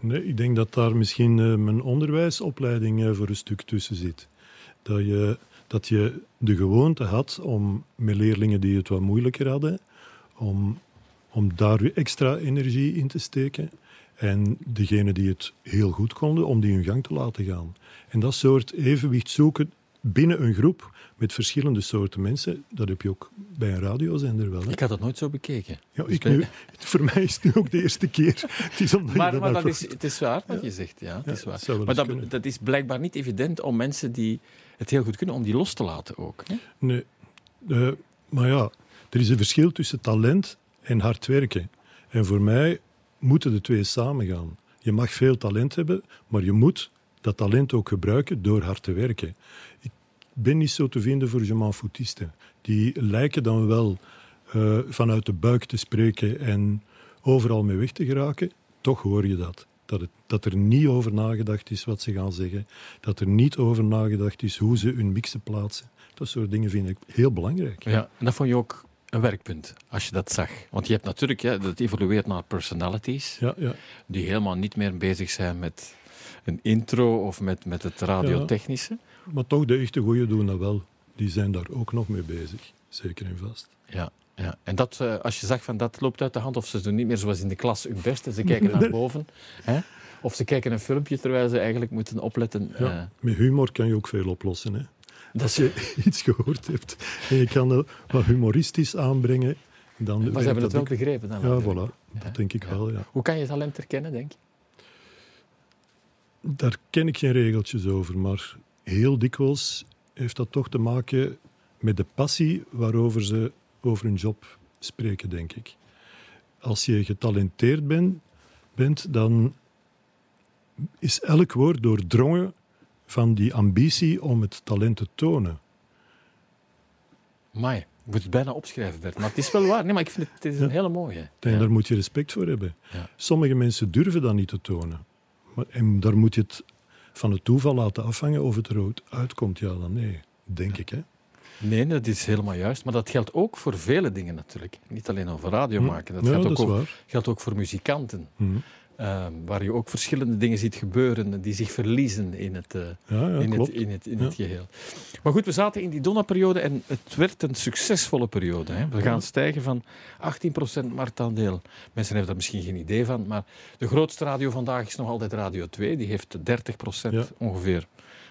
Nee, ik denk dat daar misschien mijn onderwijsopleiding voor een stuk tussen zit. Dat je, dat je de gewoonte had om met leerlingen die het wat moeilijker hadden, om, om daar weer extra energie in te steken. En degenen die het heel goed konden, om die hun gang te laten gaan. En dat soort evenwicht zoeken binnen een groep met verschillende soorten mensen, dat heb je ook bij een radiozender wel. Hè? ik had dat nooit zo bekeken. Ja, Dus ik nu, voor mij is het nu ook de eerste keer. Het is omdat je Maar, dat maar nou dat is, het is waar wat je zegt. Ja, het Ja, is waar. Maar dat, dat is blijkbaar niet evident om mensen die het heel goed kunnen, om die los te laten ook. Hè? Nee, eh, maar ja, er is een verschil tussen talent en hard werken. En voor mij moeten de twee samengaan. Je mag veel talent hebben, maar je moet dat talent ook gebruiken door hard te werken. Ik ben niet zo te vinden voor je m'en foutisten. Die lijken dan wel eh, vanuit de buik te spreken en overal mee weg te geraken. Toch hoor je dat. Dat, het, dat er niet over nagedacht is wat ze gaan zeggen. Dat er niet over nagedacht is hoe ze hun mixen plaatsen. Dat soort dingen vind ik heel belangrijk. Ja, en dat vond je ook een werkpunt, als je dat zag. Want je hebt natuurlijk, hè, dat evolueert naar personalities, Ja, ja. die helemaal niet meer bezig zijn met een intro of met, met het radiotechnische. Maar toch, de echte goeie doen dat wel. Die zijn daar ook nog mee bezig. Zeker en vast. Ja, ja. En dat, eh, als je zag van dat loopt uit de hand, of ze doen niet meer zoals in de klas hun best en ze kijken naar boven. Hè? Of ze kijken een filmpje terwijl ze eigenlijk moeten opletten. Ja. eh, Met humor kan je ook veel oplossen. Hè? dat Als je iets gehoord hebt en je kan dat wat humoristisch aanbrengen, dan maar ze hebben het dat wel begrepen dan. Ja, voilà. Ja, Dat denk ik ja. wel, ja. Hoe kan je talent herkennen, denk je? Daar ken ik geen regeltjes over, maar heel dikwijls heeft dat toch te maken met de passie waarover ze over hun job spreken, denk ik. Als je getalenteerd ben- bent, dan is elk woord doordrongen van die ambitie om het talent te tonen. Mai, ik moet het bijna opschrijven, Bert. Maar het is wel waar. Nee, maar ik vind het, het is een hele mooie. En Ja. daar moet je respect voor hebben. Ja. Sommige mensen durven dat niet te tonen. Maar, en daar moet je het van het toeval laten afhangen of het eruit uitkomt. Ja, dan nee, denk ik. Hè. Nee, dat is helemaal juist. Maar dat geldt ook voor vele dingen natuurlijk. Niet alleen over radio Hm. maken. Dat, Ja, geldt, ook over, geldt ook voor muzikanten. Hm. Ehm, waar je ook verschillende dingen ziet gebeuren die zich verliezen in het, eh, Ja, ja in het, in het, in Ja. het geheel. Maar goed, we zaten in die Donna-periode en het werd een succesvolle periode. Hè. We gaan stijgen van 18% marktaandeel. Mensen hebben daar misschien geen idee van, maar de grootste radio vandaag is nog altijd Radio 2. Die heeft 30% Ja. ongeveer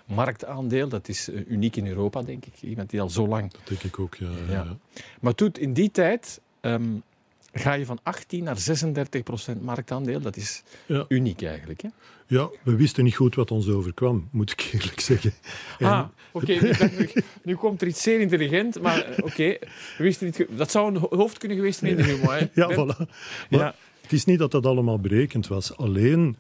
marktaandeel. Dat is eh, uniek in Europa, denk ik. Iemand die al zo lang Dat denk ik ook, ja. maar toen, in die tijd ehm, ga je van 18 naar 36 procent marktaandeel. Dat is Ja. uniek eigenlijk. Hè? Ja, we wisten niet goed wat ons overkwam, moet ik eerlijk zeggen. En- ah, oké. nu komt er iets zeer intelligent, maar oké. we wisten niet dat zou een ho- hoofd kunnen geweest zijn in de humor. Hè? ja, voilà. Maar Ja. Het is niet dat dat allemaal berekend was. Alleen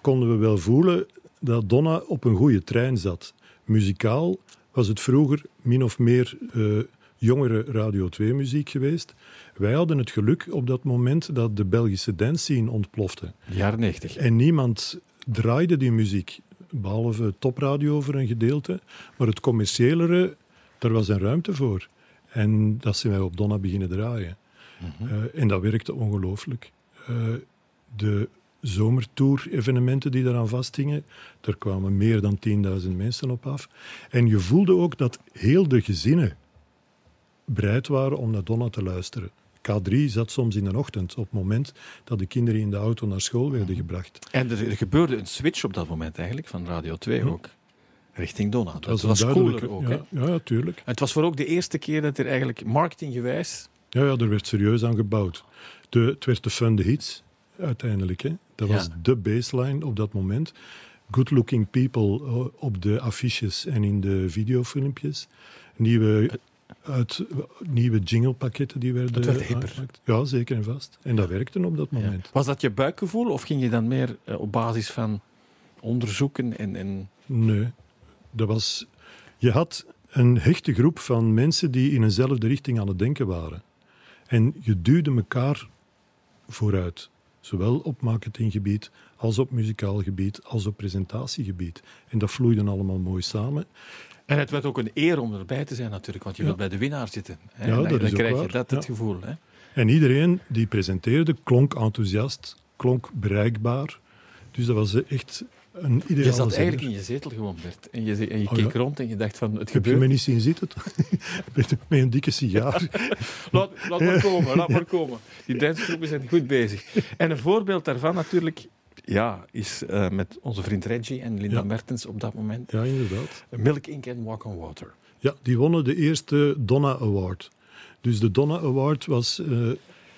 konden we wel voelen dat Donna op een goede trein zat. Muzikaal was het vroeger min of meer eh, jongere Radio 2-muziek geweest. Wij hadden het geluk op dat moment dat de Belgische dance scene ontplofte. Jaren 90. En niemand draaide die muziek, behalve topradio voor een gedeelte. Maar het commerciëlere, daar was een ruimte voor. En dat zijn wij op Donna beginnen draaien. Eh, en dat werkte ongelooflijk. Eh, de zomertour-evenementen die daaraan vasthingen, daar kwamen meer dan 10.000 mensen op af. En je voelde ook dat heel de gezinnen bereid waren om naar Donna te luisteren. K3 zat soms in de ochtend, op het moment dat de kinderen in de auto naar school werden gebracht. En er, er gebeurde een switch op dat moment eigenlijk, van Radio 2 Hm. ook. Richting Donna. Dat, Dat was cooler ook. Ja, ja, tuurlijk. En het was voor ook de eerste keer dat er eigenlijk marketinggewijs... Ja, ja, er werd serieus aan gebouwd. De, het werd de fun de hits, uiteindelijk. Hè. Dat Ja. was de baseline op dat moment. Good looking people eh, op de affiches en in de videofilmpjes. Nieuwe, uit, nieuwe jinglepakketten die werden werd aangemaakt. Ja, zeker en vast. En dat werkte op dat moment. Was dat je buikgevoel of ging je dan meer eh, op basis van onderzoeken en... en... Nee, dat was... Je had een hechte groep van mensen die in eenzelfde richting aan het denken waren. En je duwde elkaar vooruit. Zowel op marketinggebied, als op muzikaal gebied, als op presentatiegebied. En dat vloeide allemaal mooi samen. En het werd ook een eer om erbij te zijn natuurlijk, want je wilt bij de winnaar zitten. Hè? Ja, En dat dan, is ook krijg je dat het gevoel. Hè? En iedereen die presenteerde klonk enthousiast, klonk bereikbaar. Dus dat was echt een ideale Je zat eigenlijk in je zetel gewoon, Bert. En je, en je Oh, keek ja. rond en je dacht van, het Heb je gebeurt. me niet zien zitten? met, met een dikke sigaar. Laat, laat maar komen, laat maar komen. Die dansgroepen zijn goed bezig. En een voorbeeld daarvan natuurlijk ja, is eh, met onze vriend Reggie en Linda Ja. Mertens op dat moment. Ja, inderdaad. Milk Inc. en Walk on Water. Ja, die wonnen de eerste Donna Award. Dus de Donna Award was... eh,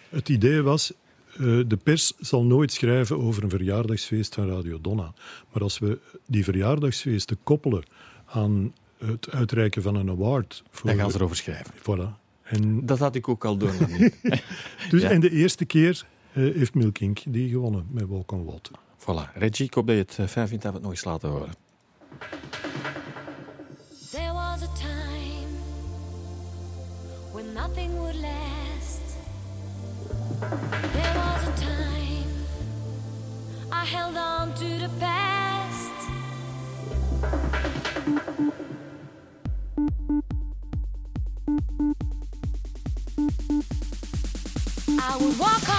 het idee was... eh, de pers zal nooit schrijven over een verjaardagsfeest van Radio Donna. Maar als we die verjaardagsfeesten koppelen aan het uitreiken van een award... Voor Daar gaan ze erover schrijven. Voilà. En, Dat had ik ook al door. Dus, Ja. en de eerste keer heeft Milk Inc. die gewonnen met Walk on Water. voilà. Reggie, ik hoop dat je het eh, fijn vindt dat we het nog eens laten horen. There was a time when nothing would last. There was a time I held on to the past. I would walk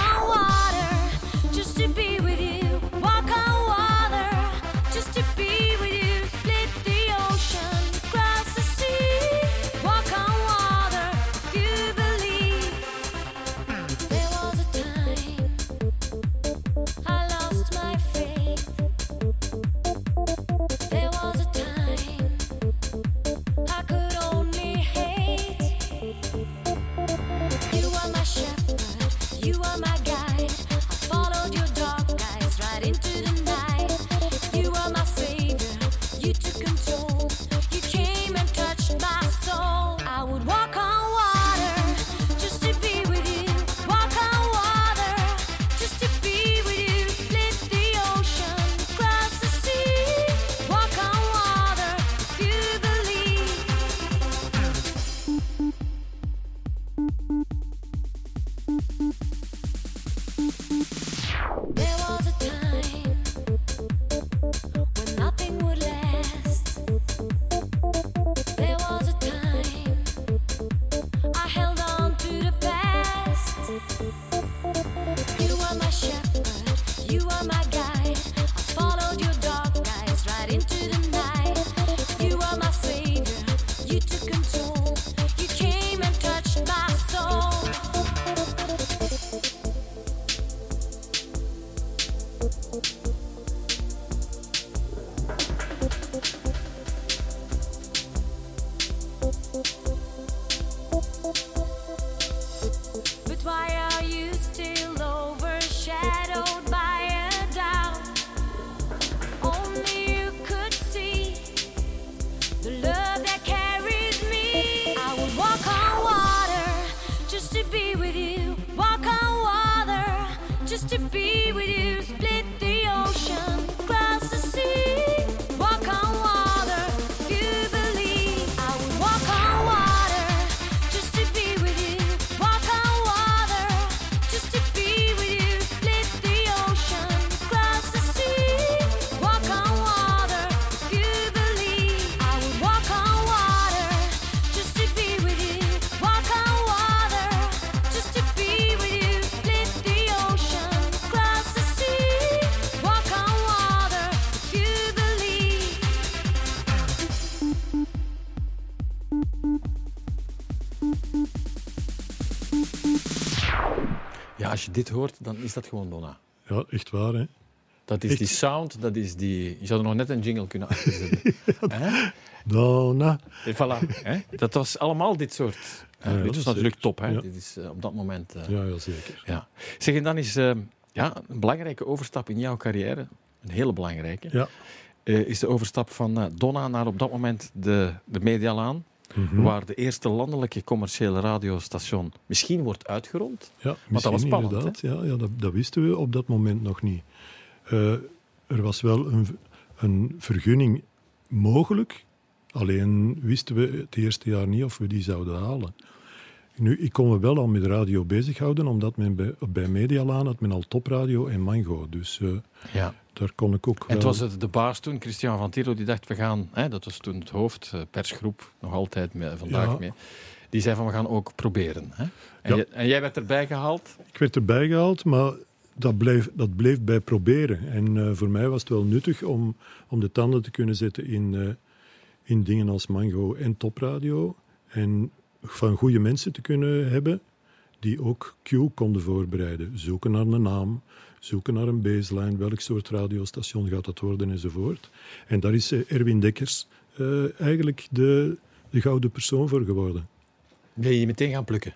dit hoort, dan is dat gewoon Donna. Ja, echt waar, hè. Dat is Echt? die sound, dat is die... Je zou er nog net een jingle kunnen achterzetten. Hè? Donna. En Voilà. Hè? Dat was allemaal dit soort... Ja, ja, dit was natuurlijk top. Hè? Ja. Dit is eh, op dat moment... eh, Ja, ja, zeker. ja. Zeg, en dan is eh, ja, een belangrijke overstap in jouw carrière, een hele belangrijke, Ja. eh, is de overstap van eh, Donna naar op dat moment de, de Medialaan, Mhm. waar de eerste landelijke commerciële radiostation misschien wordt uitgerond. Ja, dat was spannend, inderdaad. Ja, ja dat, dat wisten we op dat moment nog niet. Eh, er was wel een, een vergunning mogelijk, alleen wisten we het eerste jaar niet of we die zouden halen. Nu, ik kon me wel al met radio bezighouden, omdat men bij, bij Medialaan had men al topradio en mango. Dus eh, Ja. Daar kon ik ook En wel... het was het, de baas toen, Christian van Tiro, die dacht, we gaan, hè, dat was toen het hoofd, eh, persgroep, nog altijd mee, vandaag Ja. mee, die zei van, we gaan ook proberen. Hè? En, Ja. je- en jij werd erbij gehaald. Ik werd erbij gehaald, maar dat bleef, dat bleef bij proberen. En eh, voor mij was het wel nuttig om, om de tanden te kunnen zetten in, eh, in dingen als Mango en Topradio. En van goede mensen te kunnen hebben die ook Q konden voorbereiden. Zoeken naar een naam, zoeken naar een baseline, welk soort radiostation gaat dat worden enzovoort. En daar is eh, Erwin Dekkers eh, eigenlijk de, de gouden persoon voor geworden. Ben je meteen gaan plukken.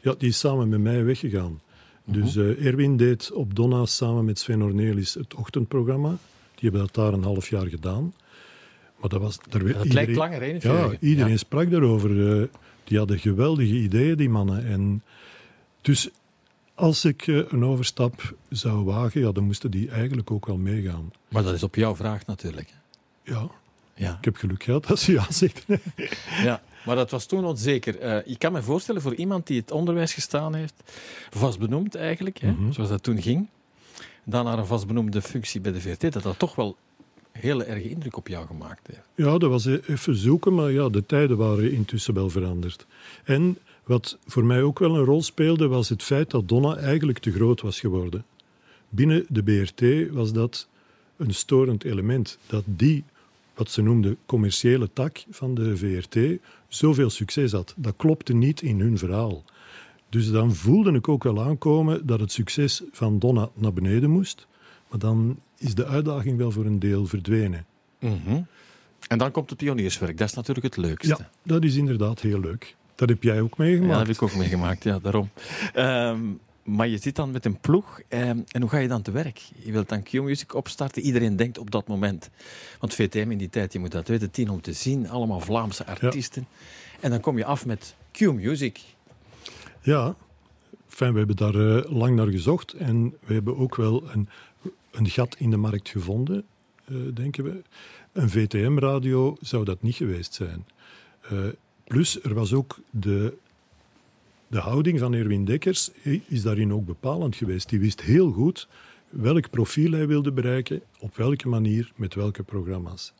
Ja, die is samen met mij weggegaan. Dus eh, Erwin deed op Donna samen met Sven Ornelis het ochtendprogramma. Die hebben dat daar een half jaar gedaan. Maar dat was... Daar, Dat lijkt langer, hè, Ja, iedereen Ja. sprak daarover. die hadden geweldige ideeën, die mannen. En dus als ik eh, een overstap zou wagen, ja, dan moesten die eigenlijk ook wel meegaan. Maar dat is op jouw vraag natuurlijk. Ja, Ja. ik heb geluk gehad als ze ja zegt. Ja, maar dat was toen onzeker. Eh ik kan me voorstellen voor iemand die het onderwijs gestaan heeft, vastbenoemd eigenlijk, hè, Mhm. zoals dat toen ging, dan naar een vastbenoemde functie bij de VRT, dat dat toch wel hele erge indruk op jou gemaakt heeft. Ja, dat was even zoeken, maar ja, de tijden waren intussen wel veranderd. En wat voor mij ook wel een rol speelde, was het feit dat Donna eigenlijk te groot was geworden. Binnen de BRT was dat een storend element. Dat die, wat ze noemden commerciële tak van de VRT, zoveel succes had. Dat klopte niet in hun verhaal. Dus dan voelde ik ook wel aankomen dat het succes van Donna naar beneden moest. Maar dan is de uitdaging wel voor een deel verdwenen. En dan komt het pionierswerk, dat is natuurlijk het leukste. Ja, dat is inderdaad heel leuk. Dat heb jij ook Ja, meegemaakt. dat heb ik ook meegemaakt, ja, daarom. Ehm, maar je zit dan met een ploeg ehm, en hoe ga je dan te werk? Je wilt dan Q-Music opstarten. Iedereen denkt op dat moment. Want VTM in die tijd, je moet dat weten, tien om te zien. Allemaal Vlaamse artiesten. En dan kom je af met Q-Music. Ja, Enfin, we hebben daar eh, lang naar gezocht en we hebben ook wel een, een gat in de markt gevonden, eh, denken we. Een VTM-radio zou dat niet geweest zijn. Eh, plus, er was ook de, de houding van Erwin Dekkers eh, is daarin ook bepalend geweest. Die wist heel goed welk profiel hij wilde bereiken, op welke manier, met welke programma's.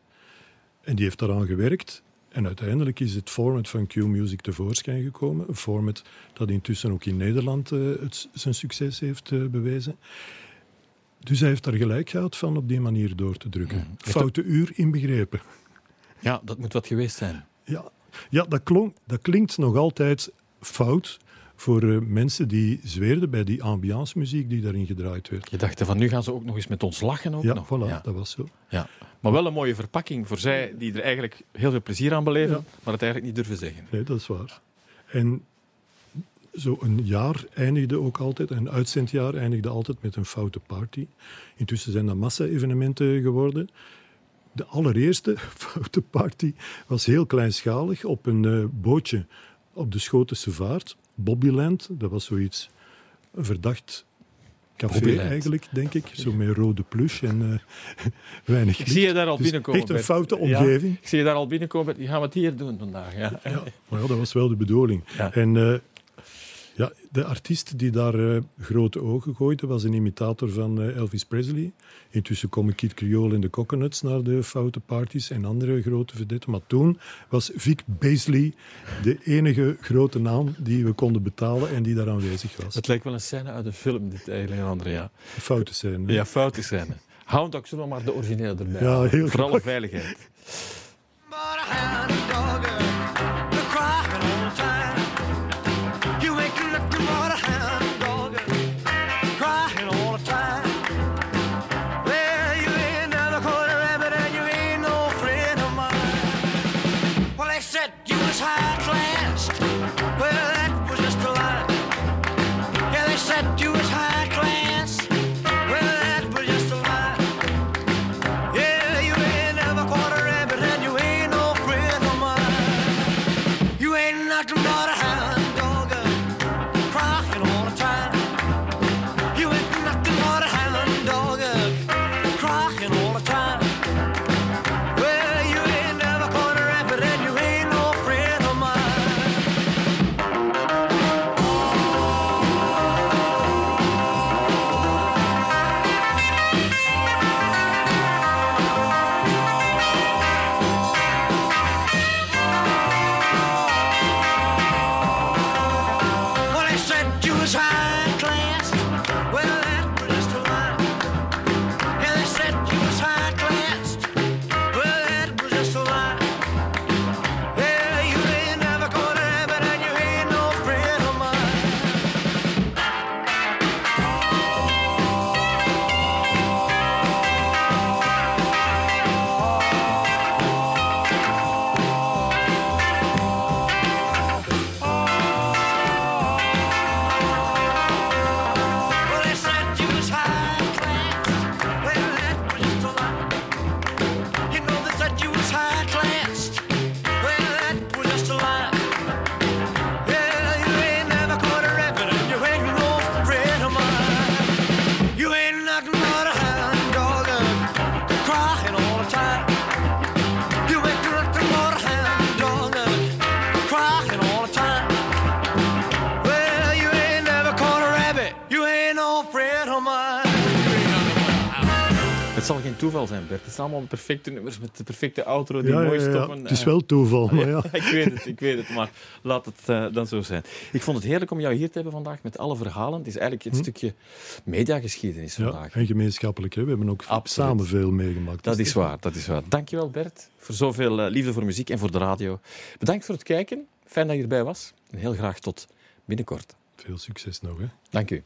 En die heeft daaraan gewerkt. En uiteindelijk is het format van Q-Music tevoorschijn gekomen. Een format dat intussen ook in Nederland eh, het, zijn succes heeft eh, bewezen. Dus hij heeft daar gelijk gehad van op die manier door te drukken. Foute uur inbegrepen. Ja, dat moet wat geweest zijn. Ja, ja dat, klonk, dat klinkt nog altijd fout voor eh, mensen die zweerden bij die ambiancemuziek die daarin gedraaid werd. Je dacht van nu gaan ze ook nog eens met ons lachen. Ook Ja, nog. voilà, Ja. dat was zo. Ja. Maar wel een mooie verpakking voor zij die er eigenlijk heel veel plezier aan beleven, Ja. maar het eigenlijk niet durven zeggen. Nee, dat is waar. En zo een jaar eindigde ook altijd, een uitzendjaar eindigde altijd met een foute party. Intussen zijn dat massa-evenementen geworden. De allereerste foute party was heel kleinschalig op een eh, bootje op de Schotense vaart. Bobbyland, dat was zoiets, een verdacht café Bobbyland. eigenlijk, denk ik. Zo met rode plush en eh, weinig Ik zie je daar al Dus binnenkomen. echt een Bert. foute Ja, omgeving. ik zie je daar al binnenkomen. Die gaan we het hier doen vandaag. Ja. Ja, maar ja, dat was wel de bedoeling. En eh, ja, de artiest die daar eh, grote ogen gooide, was een imitator van eh, Elvis Presley. Intussen komen Kid Creole en de Coconuts naar de foute parties en andere grote vedetten. Maar toen was Vic Beasley de enige grote naam die we konden betalen en die daar aanwezig was. Het lijkt wel een scène uit een film, dit eigenlijk, André. Ja, De foute zijn. hè. ja foute scène. Hound Dog, zullen we maar de originele erbij Ja, heel Voor alle graag. veiligheid. Toeval zijn, Bert. Het zijn allemaal perfecte nummers met de perfecte outro die Ja, mooi ja. Het is Eh, wel toeval, maar ja. ik weet het, ik weet het, maar laat het eh, dan zo zijn. Ik vond het heerlijk om jou hier te hebben vandaag met alle verhalen. Het is eigenlijk een stukje mediageschiedenis Hm? vandaag. En gemeenschappelijk, hè. we hebben ook Absoluut. samen veel meegemaakt. Dat is waar, dat is waar. Dankjewel Bert voor zoveel eh, liefde voor muziek en voor de radio. Bedankt voor het kijken. Fijn dat je erbij was. En heel graag tot binnenkort. Veel succes nog. Hè. Dank u.